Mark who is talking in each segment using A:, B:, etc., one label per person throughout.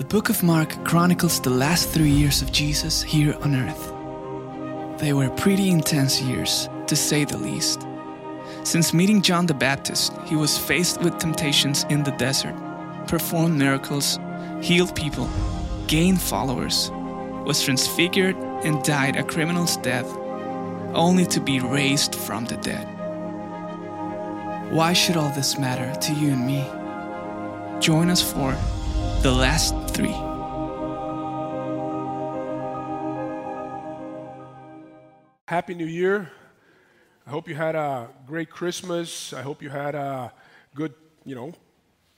A: The book of Mark chronicles the last three years of Jesus here on earth. They were pretty intense years, to say the least. Since meeting John the Baptist, he was faced with temptations in the desert, performed miracles, healed people, gained followers, was transfigured, and died a criminal's death, only to be raised from the dead. Why should all this matter to you and me? Join us for The Last Three.
B: Happy New Year. I hope you had a great Christmas. I hope you had a good, you know,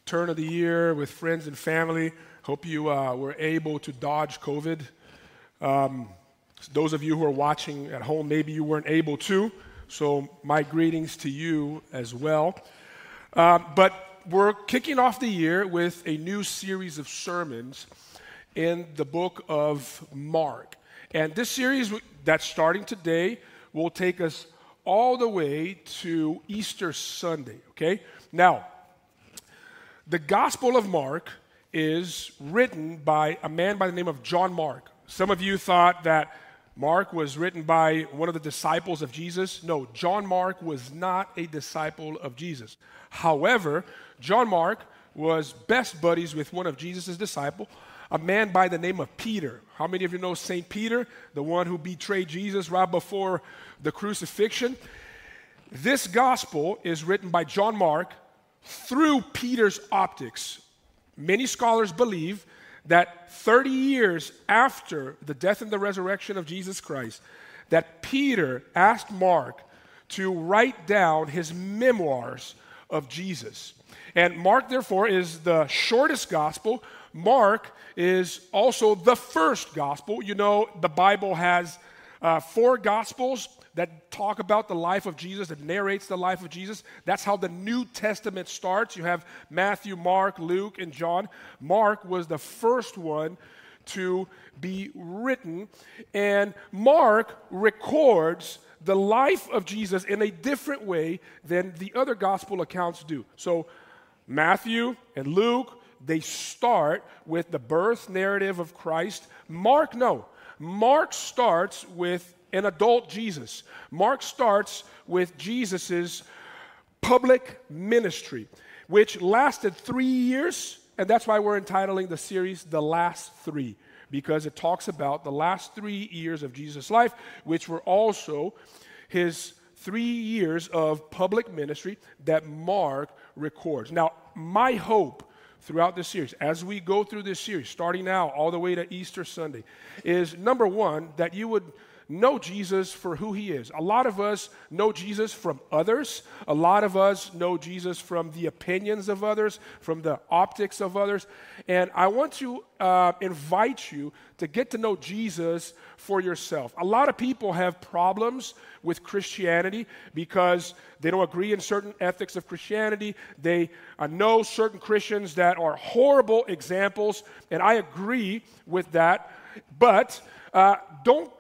B: turn of the year with friends and family. Hope you uh, were able to dodge COVID. Um, those of you who are watching at home, maybe you weren't able to. So, my greetings to you as well. Uh, but we're kicking off the year with a new series of sermons in the book of Mark. And this series that's starting today will take us all the way to Easter Sunday, okay? Now, the Gospel of Mark is written by a man by the name of John Mark. Some of you thought that Mark was written by one of the disciples of Jesus. No, John Mark was not a disciple of Jesus. However, John Mark was best buddies with one of Jesus' disciples, a man by the name of Peter. How many of you know St. Peter, the one who betrayed Jesus right before the crucifixion? This gospel is written by John Mark through Peter's optics. Many scholars believe that 30 years after the death and the resurrection of Jesus Christ, that Peter asked Mark to write down his memoirs of Jesus. And Mark, therefore, is the shortest gospel. Mark is also the first gospel. You know, the Bible has uh, four gospels that talk about the life of Jesus, that narrates the life of Jesus. That's how the New Testament starts. You have Matthew, Mark, Luke, and John. Mark was the first one to be written, and Mark records the life of Jesus in a different way than the other gospel accounts do. So, Matthew and Luke, they start with the birth narrative of Christ. Mark, no. Mark starts with an adult Jesus. Mark starts with Jesus' public ministry, which lasted three years, and that's why we're entitling the series The Last Three, because it talks about the last three years of Jesus' life, which were also his three years of public ministry that Mark records. Now, my hope throughout this series, as we go through this series, starting now all the way to Easter Sunday, is number one, that you would know Jesus for who he is. A lot of us know Jesus from others. A lot of us know Jesus from the opinions of others, from the optics of others. And I want to uh, invite you to get to know Jesus for yourself. A lot of people have problems with Christianity because they don't agree in certain ethics of Christianity. They uh, know certain Christians that are horrible examples, and I agree with that. But uh, don't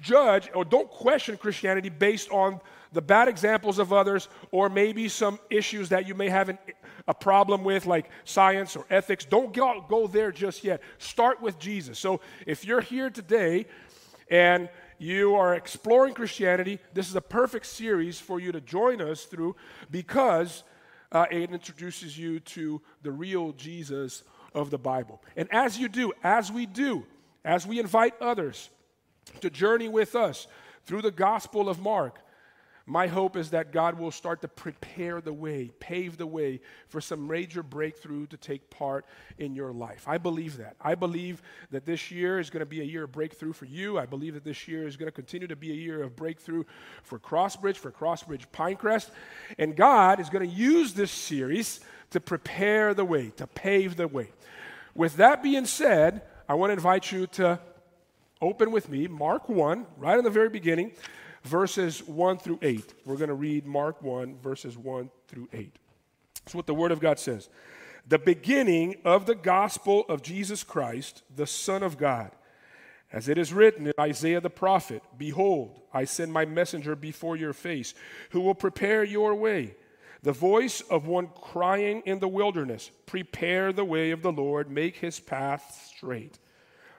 B: judge or don't question Christianity based on the bad examples of others or maybe some issues that you may have an, a problem with, like science or ethics. Don't go, go there just yet. Start with Jesus. So if you're here today and you are exploring Christianity, this is a perfect series for you to join us through because uh, it introduces you to the real Jesus of the Bible. And as you do, as we do, as we invite others, to journey with us through the Gospel of Mark, my hope is that God will start to prepare the way, pave the way for some major breakthrough to take part in your life. I believe that. I believe that this year is going to be a year of breakthrough for you. I believe that this year is going to continue to be a year of breakthrough for Crossbridge, for Crossbridge Pinecrest. And God is going to use this series to prepare the way, to pave the way. With that being said, I want to invite you to Open with me, Mark 1, right in the very beginning, verses 1 through 8. We're going to read Mark 1, verses 1 through 8. That's what the Word of God says. The beginning of the gospel of Jesus Christ, the Son of God. As it is written in Isaiah the prophet Behold, I send my messenger before your face, who will prepare your way the voice of one crying in the wilderness, Prepare the way of the Lord, make his path straight.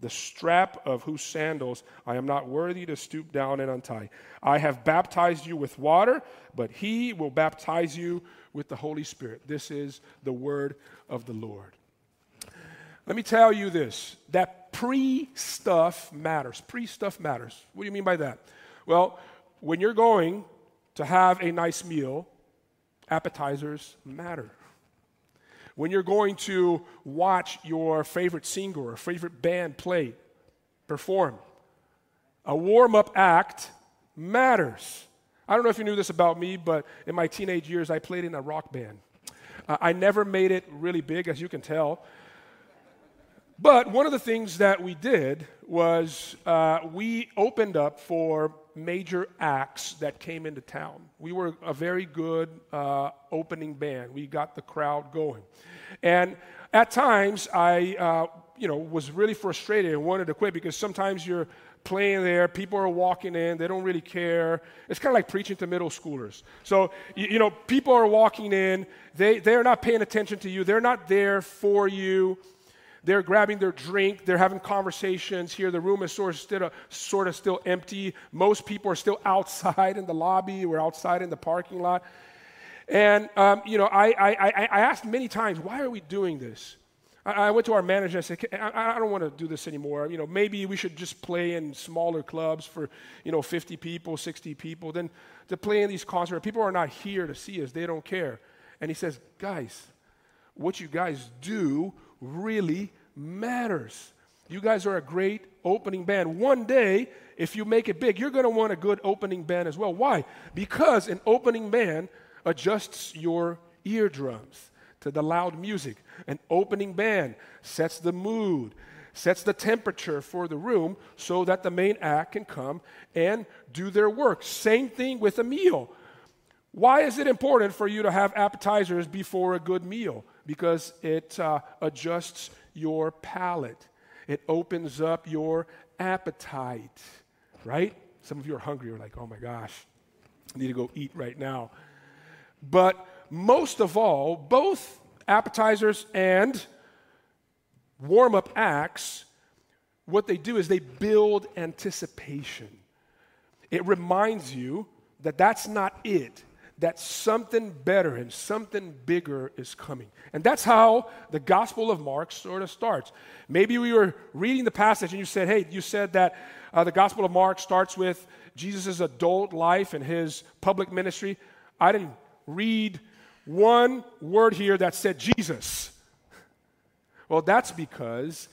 B: the strap of whose sandals I am not worthy to stoop down and untie. I have baptized you with water, but he will baptize you with the Holy Spirit. This is the word of the Lord. Let me tell you this that pre stuff matters. Pre stuff matters. What do you mean by that? Well, when you're going to have a nice meal, appetizers matter when you're going to watch your favorite singer or favorite band play, perform. A warm up act matters. I don't know if you knew this about me, but in my teenage years, I played in a rock band. Uh, I never made it really big, as you can tell. But one of the things that we did was uh, we opened up for major acts that came into town. We were a very good uh, opening band. We got the crowd going. And at times, I, uh, you know, was really frustrated and wanted to quit because sometimes you're playing there, people are walking in, they don't really care. It's kind of like preaching to middle schoolers. So, you, you know, people are walking in, they, they're not paying attention to you, they're not there for you. They're grabbing their drink. They're having conversations here. The room is sort of, still, sort of still empty. Most people are still outside in the lobby. We're outside in the parking lot. And, um, you know, I, I, I, asked many times, why are we doing this? I, went to our manager and I said, I, I don't want to do this anymore. You know, maybe we should just play in smaller clubs for, you know, 50 people, 60 people. Then to play in these concerts, people are not here to see us. They don't care. And he says, guys, what you guys do really matters. You guys are a great opening band. One day, if you make it big, you're going to want a good opening band as well. Why? Because an opening band adjusts your eardrums to the loud music. An opening band sets the mood, sets the temperature for the room so that the main act can come and do their work. Same thing with a meal. Why is it important for you to have appetizers before a good meal? Because it uh, adjusts your palate, it opens up your appetite, right? Some of you are hungry, you're like, oh my gosh, I need to go eat right now. But most of all, both appetizers and warm up acts, what they do is they build anticipation. It reminds you that that's not it that something better and something bigger is coming. And that's how the Gospel of Mark sort of starts. Maybe we were reading the passage and you said, hey, you said that uh, the Gospel of Mark starts with Jesus' adult life and his public ministry. I didn't read one word here that said Jesus. Well, that's because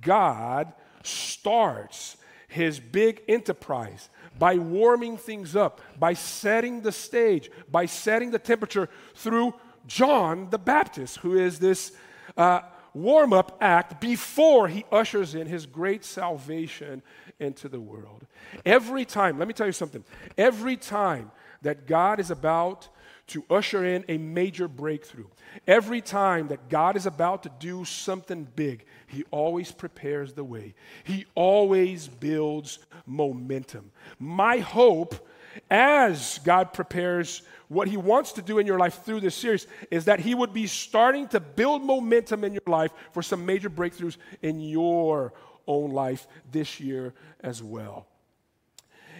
B: God starts his big enterprise by warming things up, by setting the stage, by setting the temperature through John the Baptist, who is this uh, warm up act before he ushers in his great salvation into the world. Every time, let me tell you something, every time that God is about to usher in a major breakthrough. Every time that God is about to do something big, He always prepares the way. He always builds momentum. My hope as God prepares what He wants to do in your life through this series is that He would be starting to build momentum in your life for some major breakthroughs in your own life this year as well.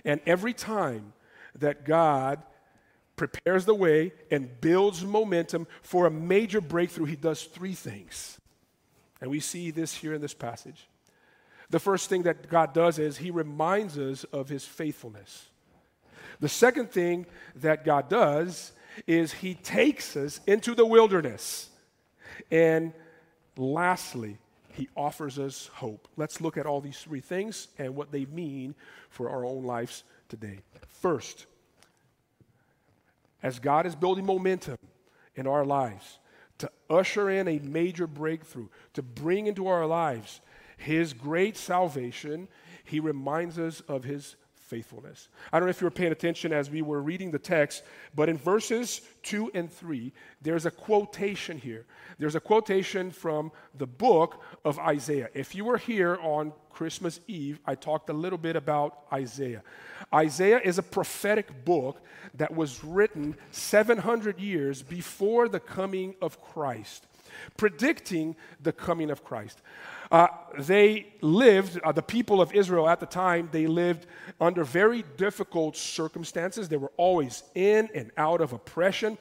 B: And every time that God prepares the way, and builds momentum for a major breakthrough, he does three things. And we see this here in this passage. The first thing that God does is he reminds us of his faithfulness. The second thing that God does is he takes us into the wilderness. And lastly, he offers us hope. Let's look at all these three things and what they mean for our own lives today. First, as God is building momentum in our lives to usher in a major breakthrough, to bring into our lives his great salvation, he reminds us of his faithfulness. I don't know if you were paying attention as we were reading the text, but in verses 2 and 3, there's a quotation here. There's a quotation from the book of Isaiah. If you were here on Christmas Eve, I talked a little bit about Isaiah. Isaiah is a prophetic book that was written 700 years before the coming of Christ, predicting the coming of Christ. Uh, they lived, uh, the people of Israel at the time, they lived under very difficult circumstances. They were always in and out of oppression.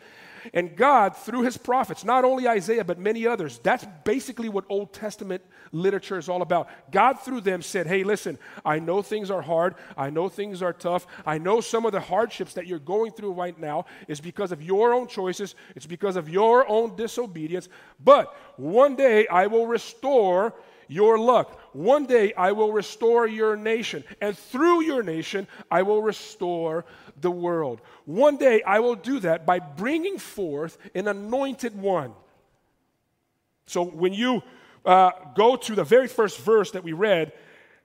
B: And God, through his prophets, not only Isaiah, but many others, that's basically what Old Testament literature is all about. God, through them, said, Hey, listen, I know things are hard. I know things are tough. I know some of the hardships that you're going through right now is because of your own choices, it's because of your own disobedience. But one day I will restore your luck. One day I will restore your nation, and through your nation I will restore the world. One day I will do that by bringing forth an anointed one. So when you uh, go to the very first verse that we read,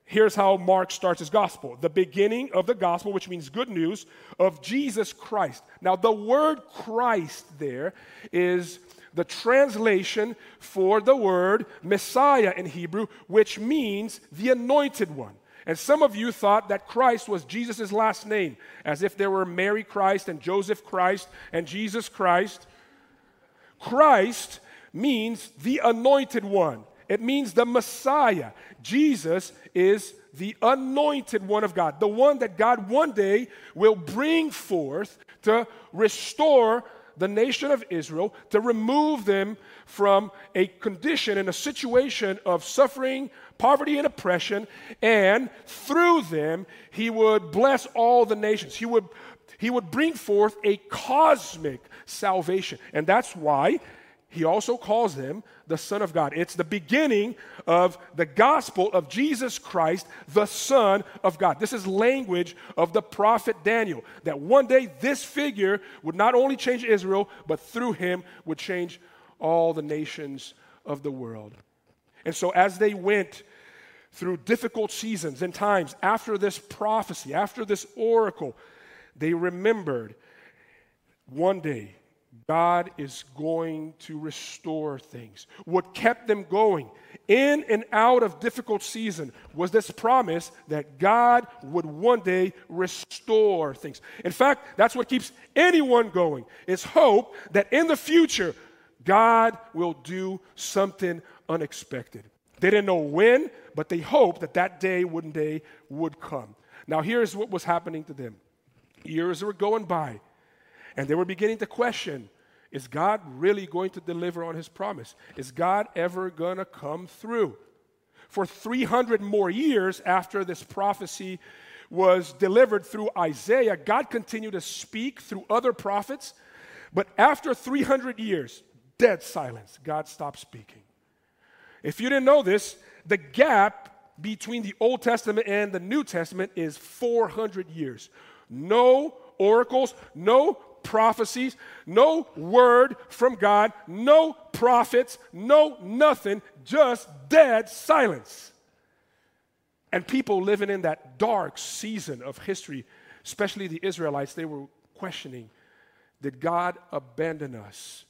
B: here's how Mark starts his gospel the beginning of the gospel, which means good news, of Jesus Christ. Now, the word Christ there is the translation for the word Messiah in Hebrew, which means the anointed one. And some of you thought that Christ was Jesus' last name, as if there were Mary Christ and Joseph Christ and Jesus Christ. Christ means the anointed one, it means the Messiah. Jesus is the anointed one of God, the one that God one day will bring forth to restore the nation of Israel, to remove them from a condition and a situation of suffering, poverty, and oppression, and through them, he would bless all the nations. He would, he would bring forth a cosmic salvation. And that's why he also calls them the Son of God. It's the beginning of the gospel of Jesus Christ, the Son of God. This is language of the prophet Daniel, that one day this figure would not only change Israel, but through him would change all the nations of the world. And so, as they went through difficult seasons and times after this prophecy, after this oracle, they remembered one day God is going to restore things. What kept them going in and out of difficult season was this promise that God would one day restore things. In fact, that's what keeps anyone going. Is hope that in the future God will do something unexpected. They didn't know when, but they hoped that that day one day would come. Now here's what was happening to them. Years were going by and they were beginning to question is God really going to deliver on his promise? Is God ever going to come through? For 300 more years after this prophecy was delivered through Isaiah, God continued to speak through other prophets. But after 300 years, dead silence, God stopped speaking. If you didn't know this, the gap between the Old Testament and the New Testament is 400 years. No oracles, no prophecies, no word from God, no prophets, no nothing, just dead silence. And people living in that dark season of history, especially the Israelites, they were questioning Did God abandon us?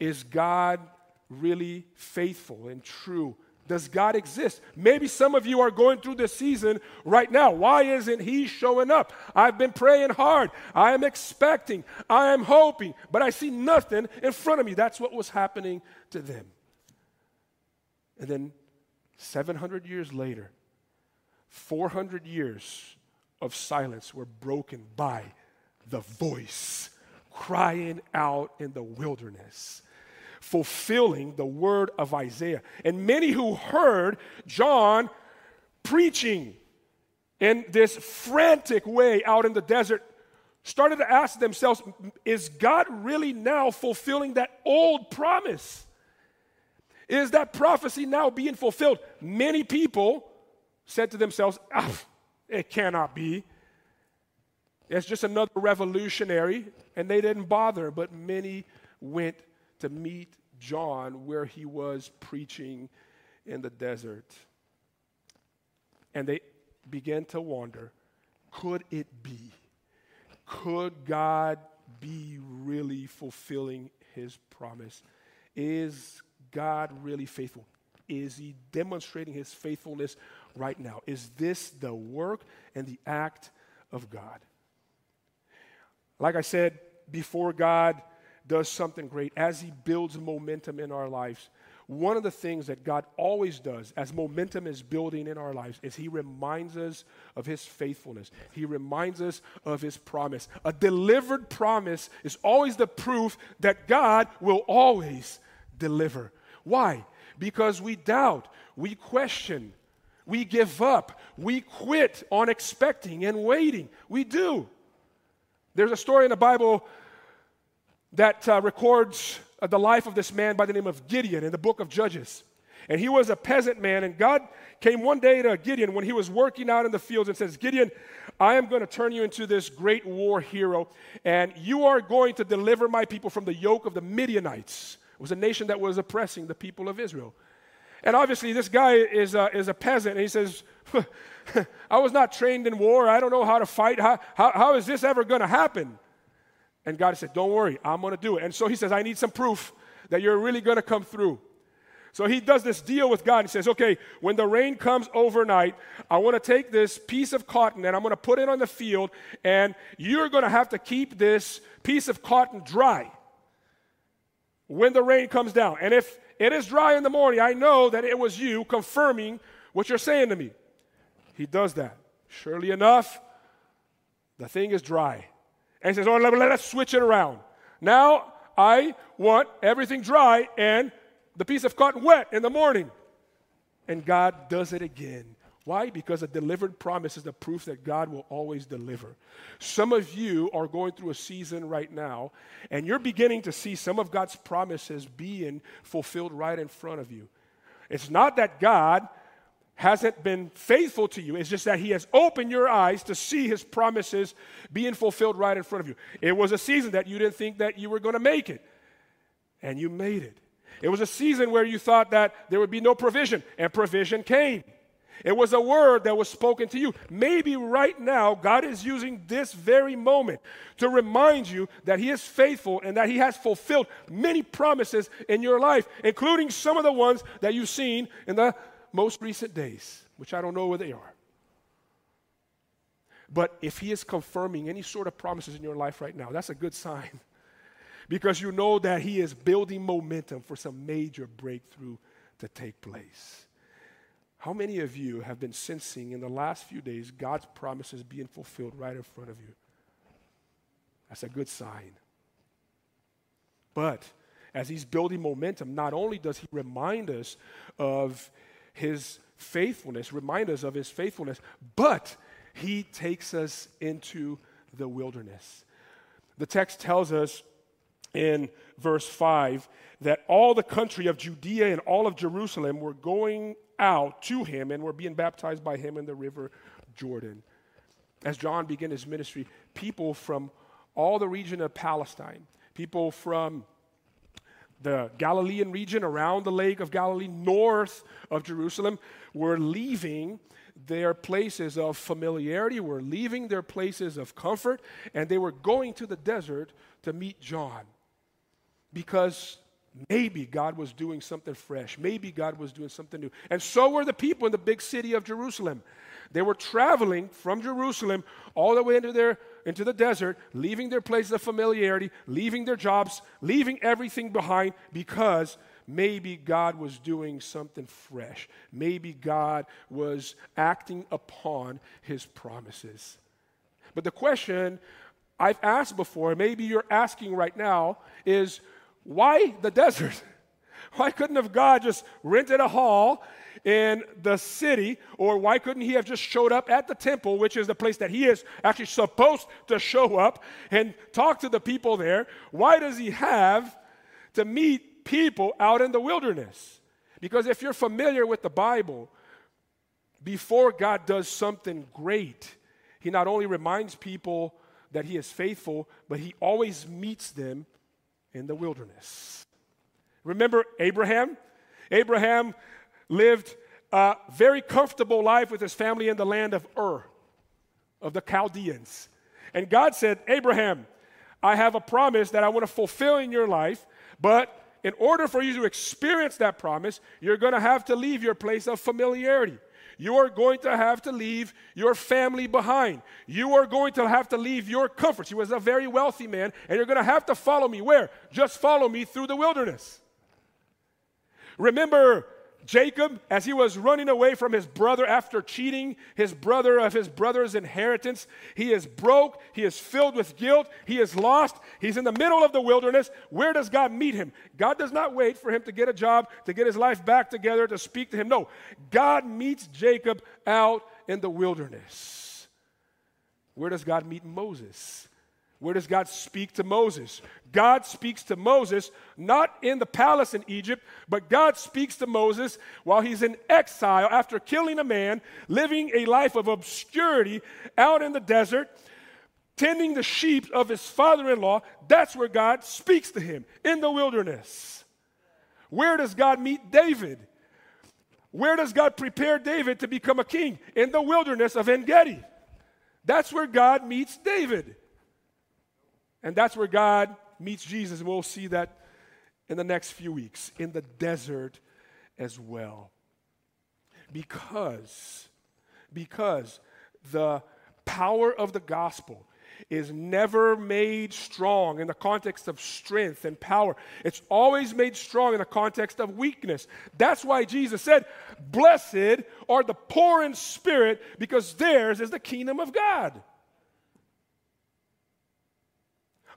B: Is God really faithful and true? Does God exist? Maybe some of you are going through this season right now. Why isn't He showing up? I've been praying hard. I am expecting. I am hoping, but I see nothing in front of me. That's what was happening to them. And then 700 years later, 400 years of silence were broken by the voice crying out in the wilderness fulfilling the word of Isaiah. And many who heard John preaching in this frantic way out in the desert started to ask themselves is God really now fulfilling that old promise? Is that prophecy now being fulfilled? Many people said to themselves, ah, it cannot be. It's just another revolutionary, and they didn't bother, but many went to meet John where he was preaching in the desert. And they began to wonder could it be? Could God be really fulfilling his promise? Is God really faithful? Is he demonstrating his faithfulness right now? Is this the work and the act of God? Like I said, before God does something great, as he builds momentum in our lives, one of the things that God always does as momentum is building in our lives is He reminds us of His faithfulness. He reminds us of His promise. A delivered promise is always the proof that God will always deliver. Why? Because we doubt, we question, we give up, we quit on expecting and waiting. We do. There's a story in the Bible that uh, records uh, the life of this man by the name of Gideon in the book of Judges. And he was a peasant man, and God came one day to Gideon when he was working out in the fields and says, Gideon, I am going to turn you into this great war hero, and you are going to deliver my people from the yoke of the Midianites. It was a nation that was oppressing the people of Israel. And obviously, this guy is a, is a peasant, and he says, I was not trained in war. I don't know how to fight. How, how, how is this ever going to happen? And God said, Don't worry, I'm going to do it. And so he says, I need some proof that you're really going to come through. So he does this deal with God and says, Okay, when the rain comes overnight, I want to take this piece of cotton and I'm going to put it on the field, and you're going to have to keep this piece of cotton dry when the rain comes down. And if it is dry in the morning, I know that it was you confirming what you're saying to me. He does that. Surely enough, the thing is dry. And says, Oh, let us switch it around. Now I want everything dry and the piece of cotton wet in the morning. And God does it again. Why? Because a delivered promise is the proof that God will always deliver. Some of you are going through a season right now, and you're beginning to see some of God's promises being fulfilled right in front of you. It's not that God hasn't been faithful to you. It's just that He has opened your eyes to see His promises being fulfilled right in front of you. It was a season that you didn't think that you were going to make it, and you made it. It was a season where you thought that there would be no provision, and provision came. It was a word that was spoken to you. Maybe right now, God is using this very moment to remind you that He is faithful and that He has fulfilled many promises in your life, including some of the ones that you've seen in the most recent days, which I don't know where they are. But if he is confirming any sort of promises in your life right now, that's a good sign. because you know that he is building momentum for some major breakthrough to take place. How many of you have been sensing in the last few days God's promises being fulfilled right in front of you? That's a good sign. But as he's building momentum, not only does he remind us of his faithfulness, remind us of his faithfulness, but he takes us into the wilderness. The text tells us in verse 5 that all the country of Judea and all of Jerusalem were going out to him and were being baptized by him in the river Jordan. As John began his ministry, people from all the region of Palestine, people from the Galilean region around the Lake of Galilee, north of Jerusalem, were leaving their places of familiarity, were leaving their places of comfort, and they were going to the desert to meet John. Because maybe God was doing something fresh. Maybe God was doing something new. And so were the people in the big city of Jerusalem. They were traveling from Jerusalem all the way into their into the desert, leaving their places of familiarity, leaving their jobs, leaving everything behind because maybe God was doing something fresh. Maybe God was acting upon his promises. But the question I've asked before, maybe you're asking right now, is why the desert? Why couldn't have God just rented a hall in the city, or why couldn't he have just showed up at the temple, which is the place that he is actually supposed to show up and talk to the people there? Why does he have to meet people out in the wilderness? Because if you're familiar with the Bible, before God does something great, he not only reminds people that he is faithful, but he always meets them in the wilderness. Remember Abraham? Abraham lived a very comfortable life with his family in the land of Ur, of the Chaldeans. And God said, Abraham, I have a promise that I want to fulfill in your life, but in order for you to experience that promise, you're going to have to leave your place of familiarity. You are going to have to leave your family behind. You are going to have to leave your comforts. He was a very wealthy man, and you're going to have to follow me. Where? Just follow me through the wilderness. Remember Jacob, as he was running away from his brother after cheating his brother of his brother's inheritance, he is broke, he is filled with guilt, he is lost, he's in the middle of the wilderness. Where does God meet him? God does not wait for him to get a job, to get his life back together, to speak to him. No, God meets Jacob out in the wilderness. Where does God meet Moses? Where does God speak to Moses? God speaks to Moses not in the palace in Egypt, but God speaks to Moses while he's in exile after killing a man, living a life of obscurity out in the desert, tending the sheep of his father in law. That's where God speaks to him in the wilderness. Where does God meet David? Where does God prepare David to become a king? In the wilderness of En Gedi. That's where God meets David. And that's where God meets Jesus, and we'll see that in the next few weeks in the desert as well. Because, because the power of the gospel is never made strong in the context of strength and power. It's always made strong in the context of weakness. That's why Jesus said, Blessed are the poor in spirit, because theirs is the kingdom of God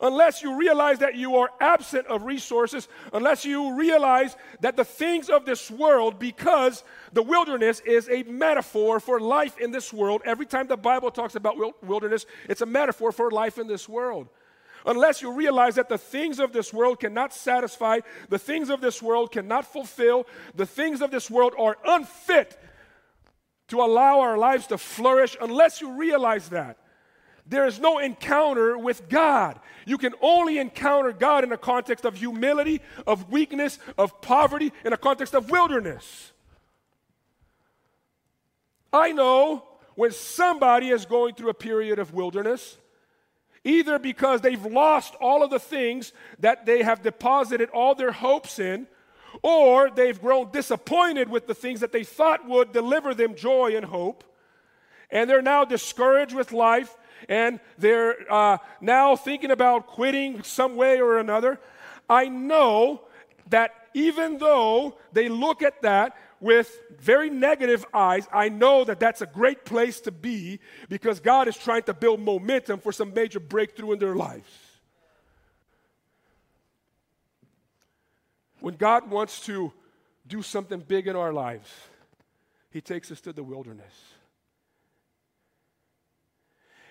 B: unless you realize that you are absent of resources, unless you realize that the things of this world, because the wilderness is a metaphor for life in this world. Every time the Bible talks about wilderness, it's a metaphor for life in this world. Unless you realize that the things of this world cannot satisfy, the things of this world cannot fulfill, the things of this world are unfit to allow our lives to flourish, unless you realize that there is no encounter with God. You can only encounter God in a context of humility, of weakness, of poverty, in a context of wilderness. I know when somebody is going through a period of wilderness, either because they've lost all of the things that they have deposited all their hopes in, or they've grown disappointed with the things that they thought would deliver them joy and hope, and they're now discouraged with life and they're uh, now thinking about quitting some way or another, I know that even though they look at that with very negative eyes, I know that that's a great place to be because God is trying to build momentum for some major breakthrough in their lives. When God wants to do something big in our lives, He takes us to the wilderness.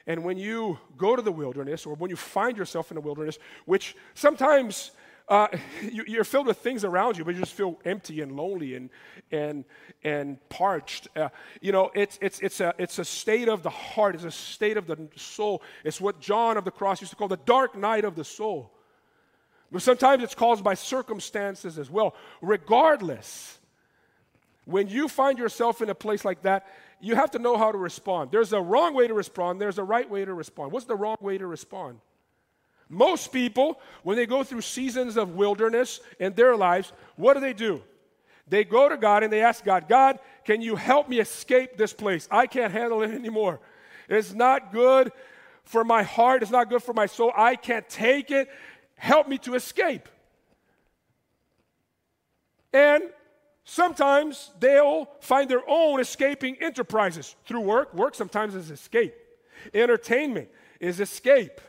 B: And when you go to the wilderness, or when you find yourself in the wilderness, which sometimes uh, you, are filled with things around you, but you just feel empty and lonely and and and parched. Uh, you know, it's it's it's a it's a state of the heart. It's a state of the soul. It's what John of the Cross used to call the dark night of the soul. But sometimes it's caused by circumstances as well. Regardless, when you find yourself in a place like that, you have to know how to respond. There's a wrong way to respond, there's a right way to respond. What's the wrong way to respond? Most people, when they go through seasons of wilderness in their lives, what do they do? They go to God and they ask God, God, can you help me escape this place? I can't handle it anymore. It's not good for my heart, it's not good for my soul. I can't take it. Help me to escape. And Sometimes they'll find their own escaping enterprises through work. Work sometimes is escape. Entertainment is escape.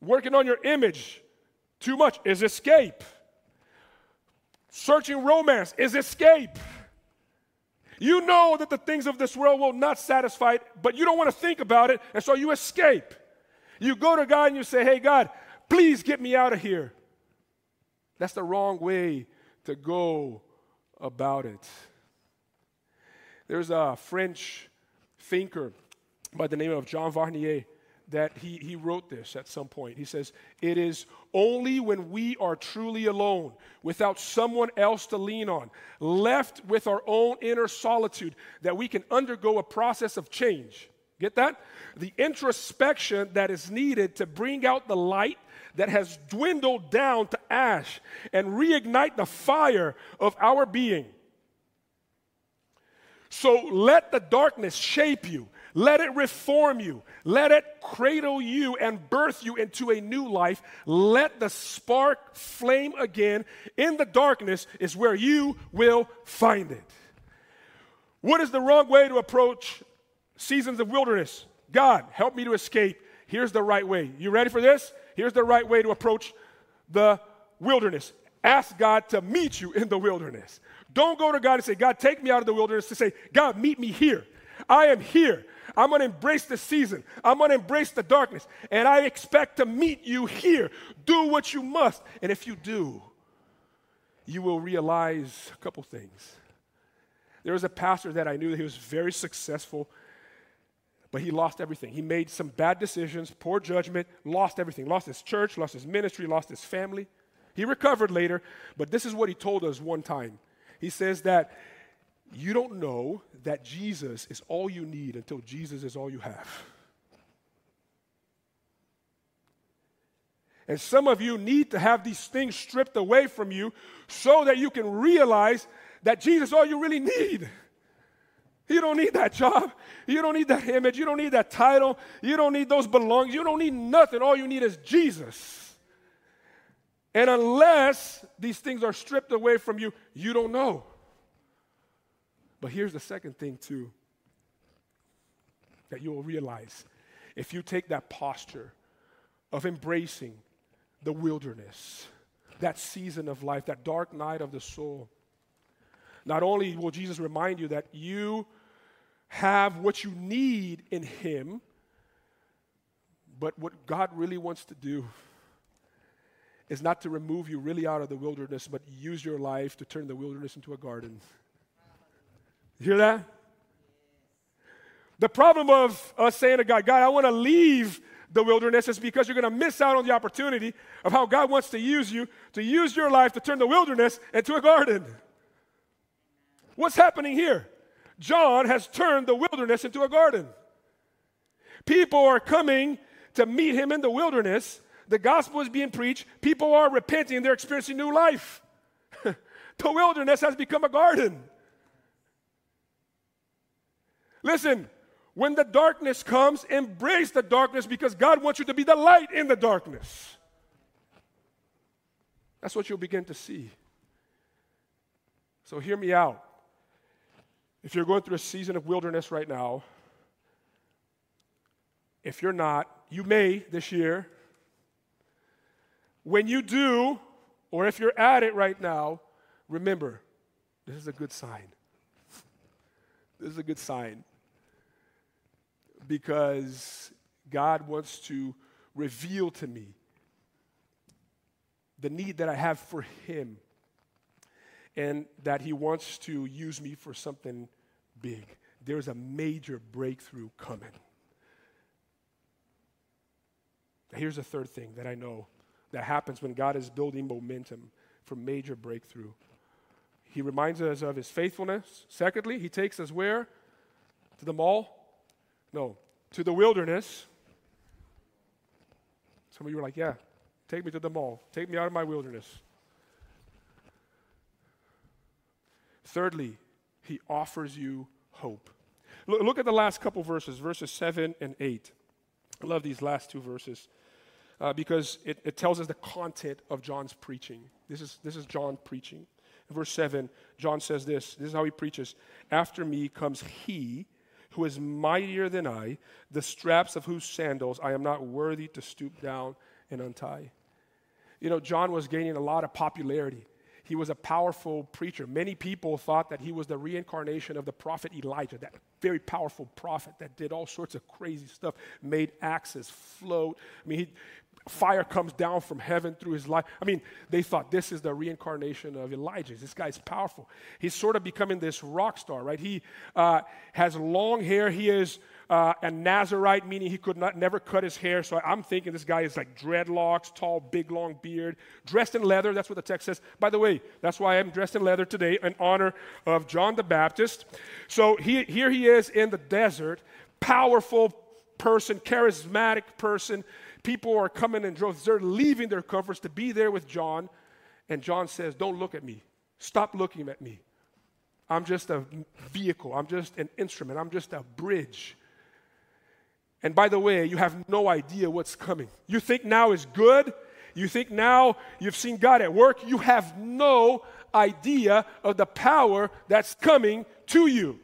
B: Working on your image too much is escape. Searching romance is escape. You know that the things of this world will not satisfy, but you don't want to think about it, and so you escape. You go to God and you say, Hey, God, please get me out of here. That's the wrong way to go about it. There's a French thinker by the name of Jean Vanier that he, he wrote this at some point. He says, It is only when we are truly alone, without someone else to lean on, left with our own inner solitude, that we can undergo a process of change. Get that? The introspection that is needed to bring out the light that has dwindled down to ash and reignite the fire of our being. So let the darkness shape you. Let it reform you. Let it cradle you and birth you into a new life. Let the spark flame again. In the darkness is where you will find it. What is the wrong way to approach seasons of wilderness? God, help me to escape. Here's the right way. You ready for this? Here's the right way to approach the wilderness. Ask God to meet you in the wilderness. Don't go to God and say, God, take me out of the wilderness, to say, God, meet me here. I am here. I'm going to embrace the season. I'm going to embrace the darkness. And I expect to meet you here. Do what you must. And if you do, you will realize a couple things. There was a pastor that I knew that he was very successful, but he lost everything. He made some bad decisions, poor judgment, lost everything. Lost his church, lost his ministry, lost his family. He recovered later, but this is what he told us one time. He says that you don't know that Jesus is all you need until Jesus is all you have. And some of you need to have these things stripped away from you so that you can realize that Jesus is all you really need. You don't need that job. You don't need that image. You don't need that title. You don't need those belongings. You don't need nothing. All you need is Jesus. And unless these things are stripped away from you, you don't know. But here's the second thing, too, that you will realize. If you take that posture of embracing the wilderness, that season of life, that dark night of the soul, not only will Jesus remind you that you have what you need in Him, but what God really wants to do is not to remove you really out of the wilderness, but use your life to turn the wilderness into a garden. You hear that? The problem of us saying to God, God, I want to leave the wilderness is because you're going to miss out on the opportunity of how God wants to use you to use your life to turn the wilderness into a garden. What's happening here? John has turned the wilderness into a garden. People are coming to meet him in the wilderness. The gospel is being preached. People are repenting. They're experiencing new life. the wilderness has become a garden. Listen, when the darkness comes, embrace the darkness because God wants you to be the light in the darkness. That's what you'll begin to see. So, hear me out. If you're going through a season of wilderness right now, if you're not, you may this year. When you do, or if you're at it right now, remember, this is a good sign. This is a good sign because God wants to reveal to me the need that I have for Him and that He wants to use me for something big. There's a major breakthrough coming. Here's a third thing that I know that happens when God is building momentum for major breakthrough. He reminds us of his faithfulness. Secondly, he takes us where? To the mall? No, to the wilderness. Some of you are like, yeah, take me to the mall. Take me out of my wilderness. Thirdly, he offers you hope. Look, look at the last couple verses, verses 7 and 8. I love these last two verses uh, because it, it tells us the content of John's preaching. This is, this is John preaching. In verse 7, John says this this is how he preaches After me comes he who is mightier than I, the straps of whose sandals I am not worthy to stoop down and untie. You know, John was gaining a lot of popularity. He was a powerful preacher. Many people thought that he was the reincarnation of the prophet Elijah, that very powerful prophet that did all sorts of crazy stuff, made axes float. I mean, he, fire comes down from heaven through his life. I mean, they thought this is the reincarnation of Elijah. This guy's powerful. He's sort of becoming this rock star, right? He uh, has long hair. He is uh, a Nazarite, meaning he could not never cut his hair. So I'm thinking this guy is like dreadlocks, tall, big, long beard, dressed in leather. That's what the text says. By the way, that's why I'm dressed in leather today in honor of John the Baptist. So he, here he is in the desert, powerful person, charismatic person. People are coming in droves. They're leaving their comforts to be there with John. And John says, Don't look at me. Stop looking at me. I'm just a vehicle. I'm just an instrument. I'm just a bridge. And by the way, you have no idea what's coming. You think now is good. You think now you've seen God at work. You have no idea of the power that's coming to you.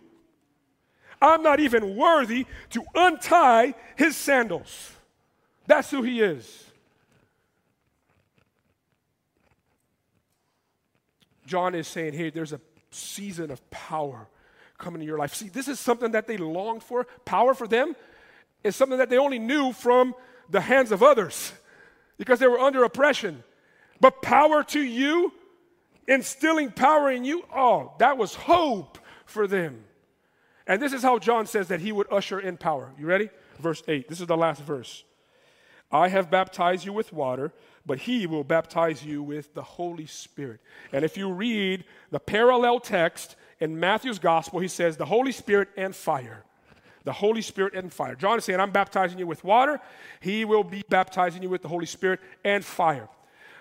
B: I'm not even worthy to untie his sandals. That's who he is. John is saying, hey, there's a season of power coming in your life. See, this is something that they longed for. Power for them is something that they only knew from the hands of others because they were under oppression. But power to you, instilling power in you, oh, that was hope for them. And this is how John says that he would usher in power. You ready? Verse 8. This is the last verse. I have baptized you with water, but he will baptize you with the Holy Spirit. And if you read the parallel text in Matthew's gospel, he says, the Holy Spirit and fire the Holy Spirit and fire. John is saying, I'm baptizing you with water. He will be baptizing you with the Holy Spirit and fire.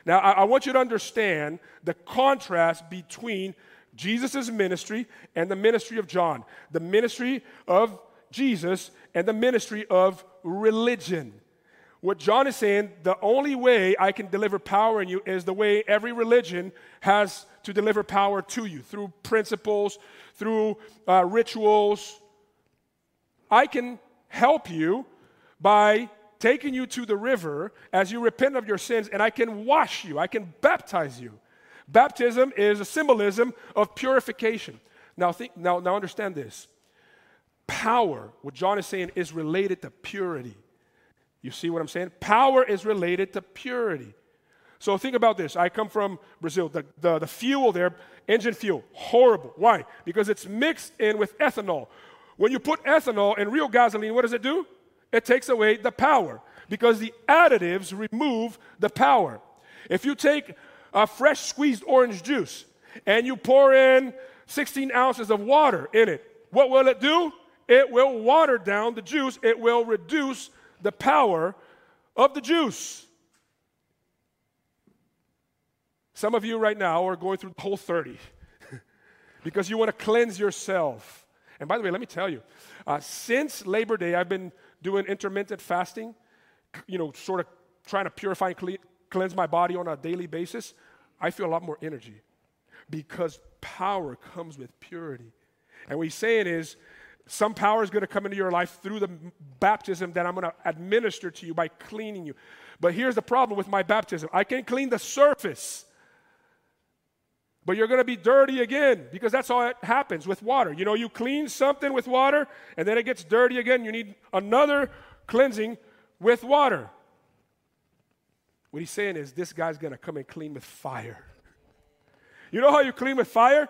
B: Now, I, I want you to understand the contrast between Jesus' ministry and the ministry of John, the ministry of Jesus and the ministry of religion. What John is saying, the only way I can deliver power in you is the way every religion has to deliver power to you through principles, through uh, rituals, I can help you by taking you to the river as you repent of your sins, and I can wash you, I can baptize you. Baptism is a symbolism of purification. Now, think, now, now understand this. Power, what John is saying, is related to purity. You see what I'm saying? Power is related to purity. So think about this. I come from Brazil. The, the, the fuel there, engine fuel, horrible. Why? Because it's mixed in with ethanol, when you put ethanol in real gasoline, what does it do? It takes away the power because the additives remove the power. If you take a fresh squeezed orange juice and you pour in 16 ounces of water in it, what will it do? It will water down the juice, it will reduce the power of the juice. Some of you right now are going through the whole 30 because you want to cleanse yourself. And by the way, let me tell you, uh, since Labor Day, I've been doing intermittent fasting, you know, sort of trying to purify and cle- cleanse my body on a daily basis. I feel a lot more energy because power comes with purity. And what he's saying is, some power is going to come into your life through the baptism that I'm going to administer to you by cleaning you. But here's the problem with my baptism I can clean the surface but you're going to be dirty again because that's how it happens with water. You know, you clean something with water and then it gets dirty again. You need another cleansing with water. What he's saying is this guy's going to come and clean with fire. You know how you clean with fire?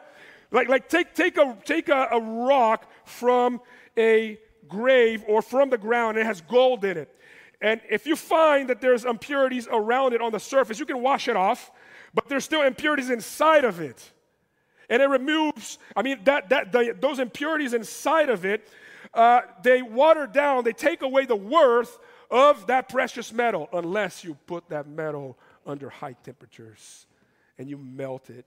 B: Like, like take, take, a, take a, a rock from a grave or from the ground and it has gold in it. And if you find that there's impurities around it on the surface, you can wash it off but there's still impurities inside of it. And it removes, I mean, that, that, those impurities inside of it, uh, they water down, they take away the worth of that precious metal unless you put that metal under high temperatures and you melt it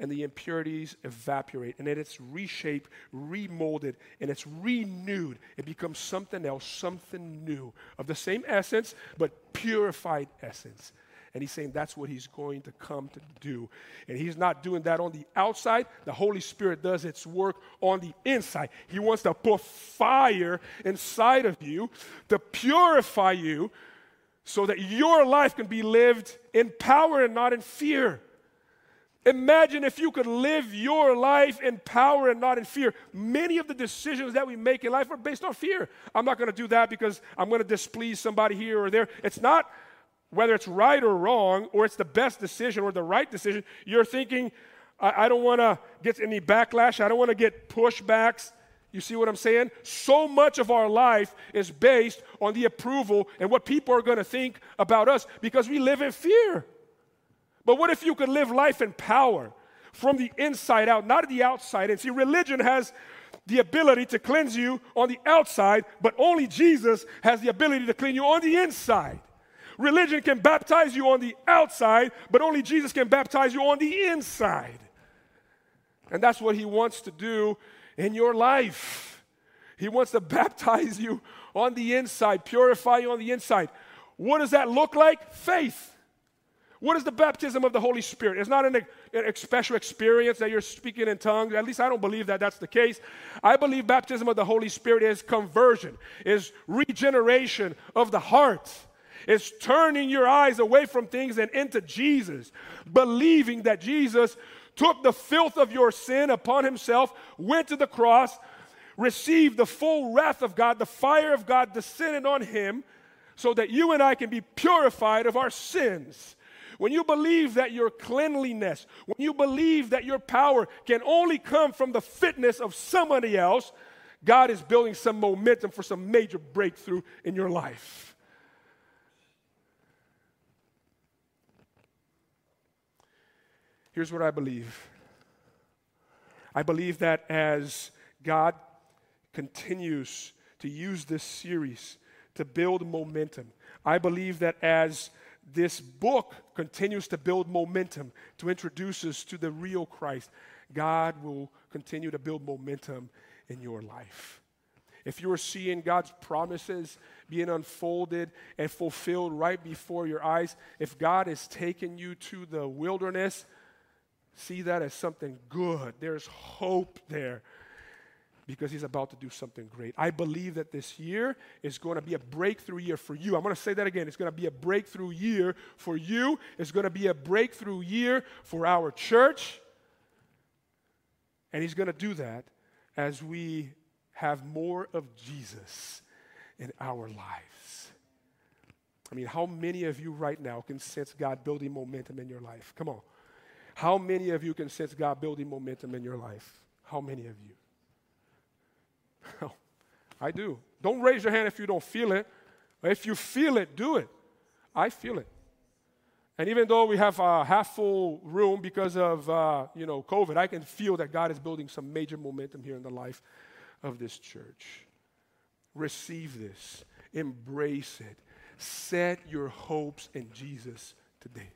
B: and the impurities evaporate and then it's reshaped, remolded, and it's renewed. It becomes something else, something new of the same essence, but purified essence. And he's saying that's what he's going to come to do. And he's not doing that on the outside. The Holy Spirit does its work on the inside. He wants to put fire inside of you to purify you so that your life can be lived in power and not in fear. Imagine if you could live your life in power and not in fear. Many of the decisions that we make in life are based on fear. I'm not going to do that because I'm going to displease somebody here or there. It's not whether it's right or wrong, or it's the best decision or the right decision, you're thinking, I, I don't want to get any backlash. I don't want to get pushbacks. You see what I'm saying? So much of our life is based on the approval and what people are going to think about us because we live in fear. But what if you could live life in power from the inside out, not the outside? And see, religion has the ability to cleanse you on the outside, but only Jesus has the ability to clean you on the inside. Religion can baptize you on the outside, but only Jesus can baptize you on the inside. And that's what he wants to do in your life. He wants to baptize you on the inside, purify you on the inside. What does that look like? Faith. What is the baptism of the Holy Spirit? It's not an, an special experience that you're speaking in tongues. At least I don't believe that that's the case. I believe baptism of the Holy Spirit is conversion, is regeneration of the heart. It's turning your eyes away from things and into Jesus, believing that Jesus took the filth of your sin upon himself, went to the cross, received the full wrath of God, the fire of God descended on him, so that you and I can be purified of our sins. When you believe that your cleanliness, when you believe that your power can only come from the fitness of somebody else, God is building some momentum for some major breakthrough in your life. Here's what I believe I believe that as God continues to use this series to build momentum, I believe that as this book continues to build momentum to introduce us to the real Christ, God will continue to build momentum in your life. If you are seeing God's promises being unfolded and fulfilled right before your eyes, if God is taking you to the wilderness, see that as something good. There's hope there because he's about to do something great. I believe that this year is going to be a breakthrough year for you. I'm going to say that again. It's going to be a breakthrough year for you. It's going to be a breakthrough year for our church. And he's going to do that as we have more of Jesus in our lives. I mean, how many of you right now can sense God building momentum in your life? Come on. How many of you can sense God building momentum in your life? How many of you? I do. Don't raise your hand if you don't feel it. If you feel it, do it. I feel it. And even though we have a half full room because of uh, you know COVID, I can feel that God is building some major momentum here in the life of this church. Receive this, embrace it, set your hopes in Jesus today.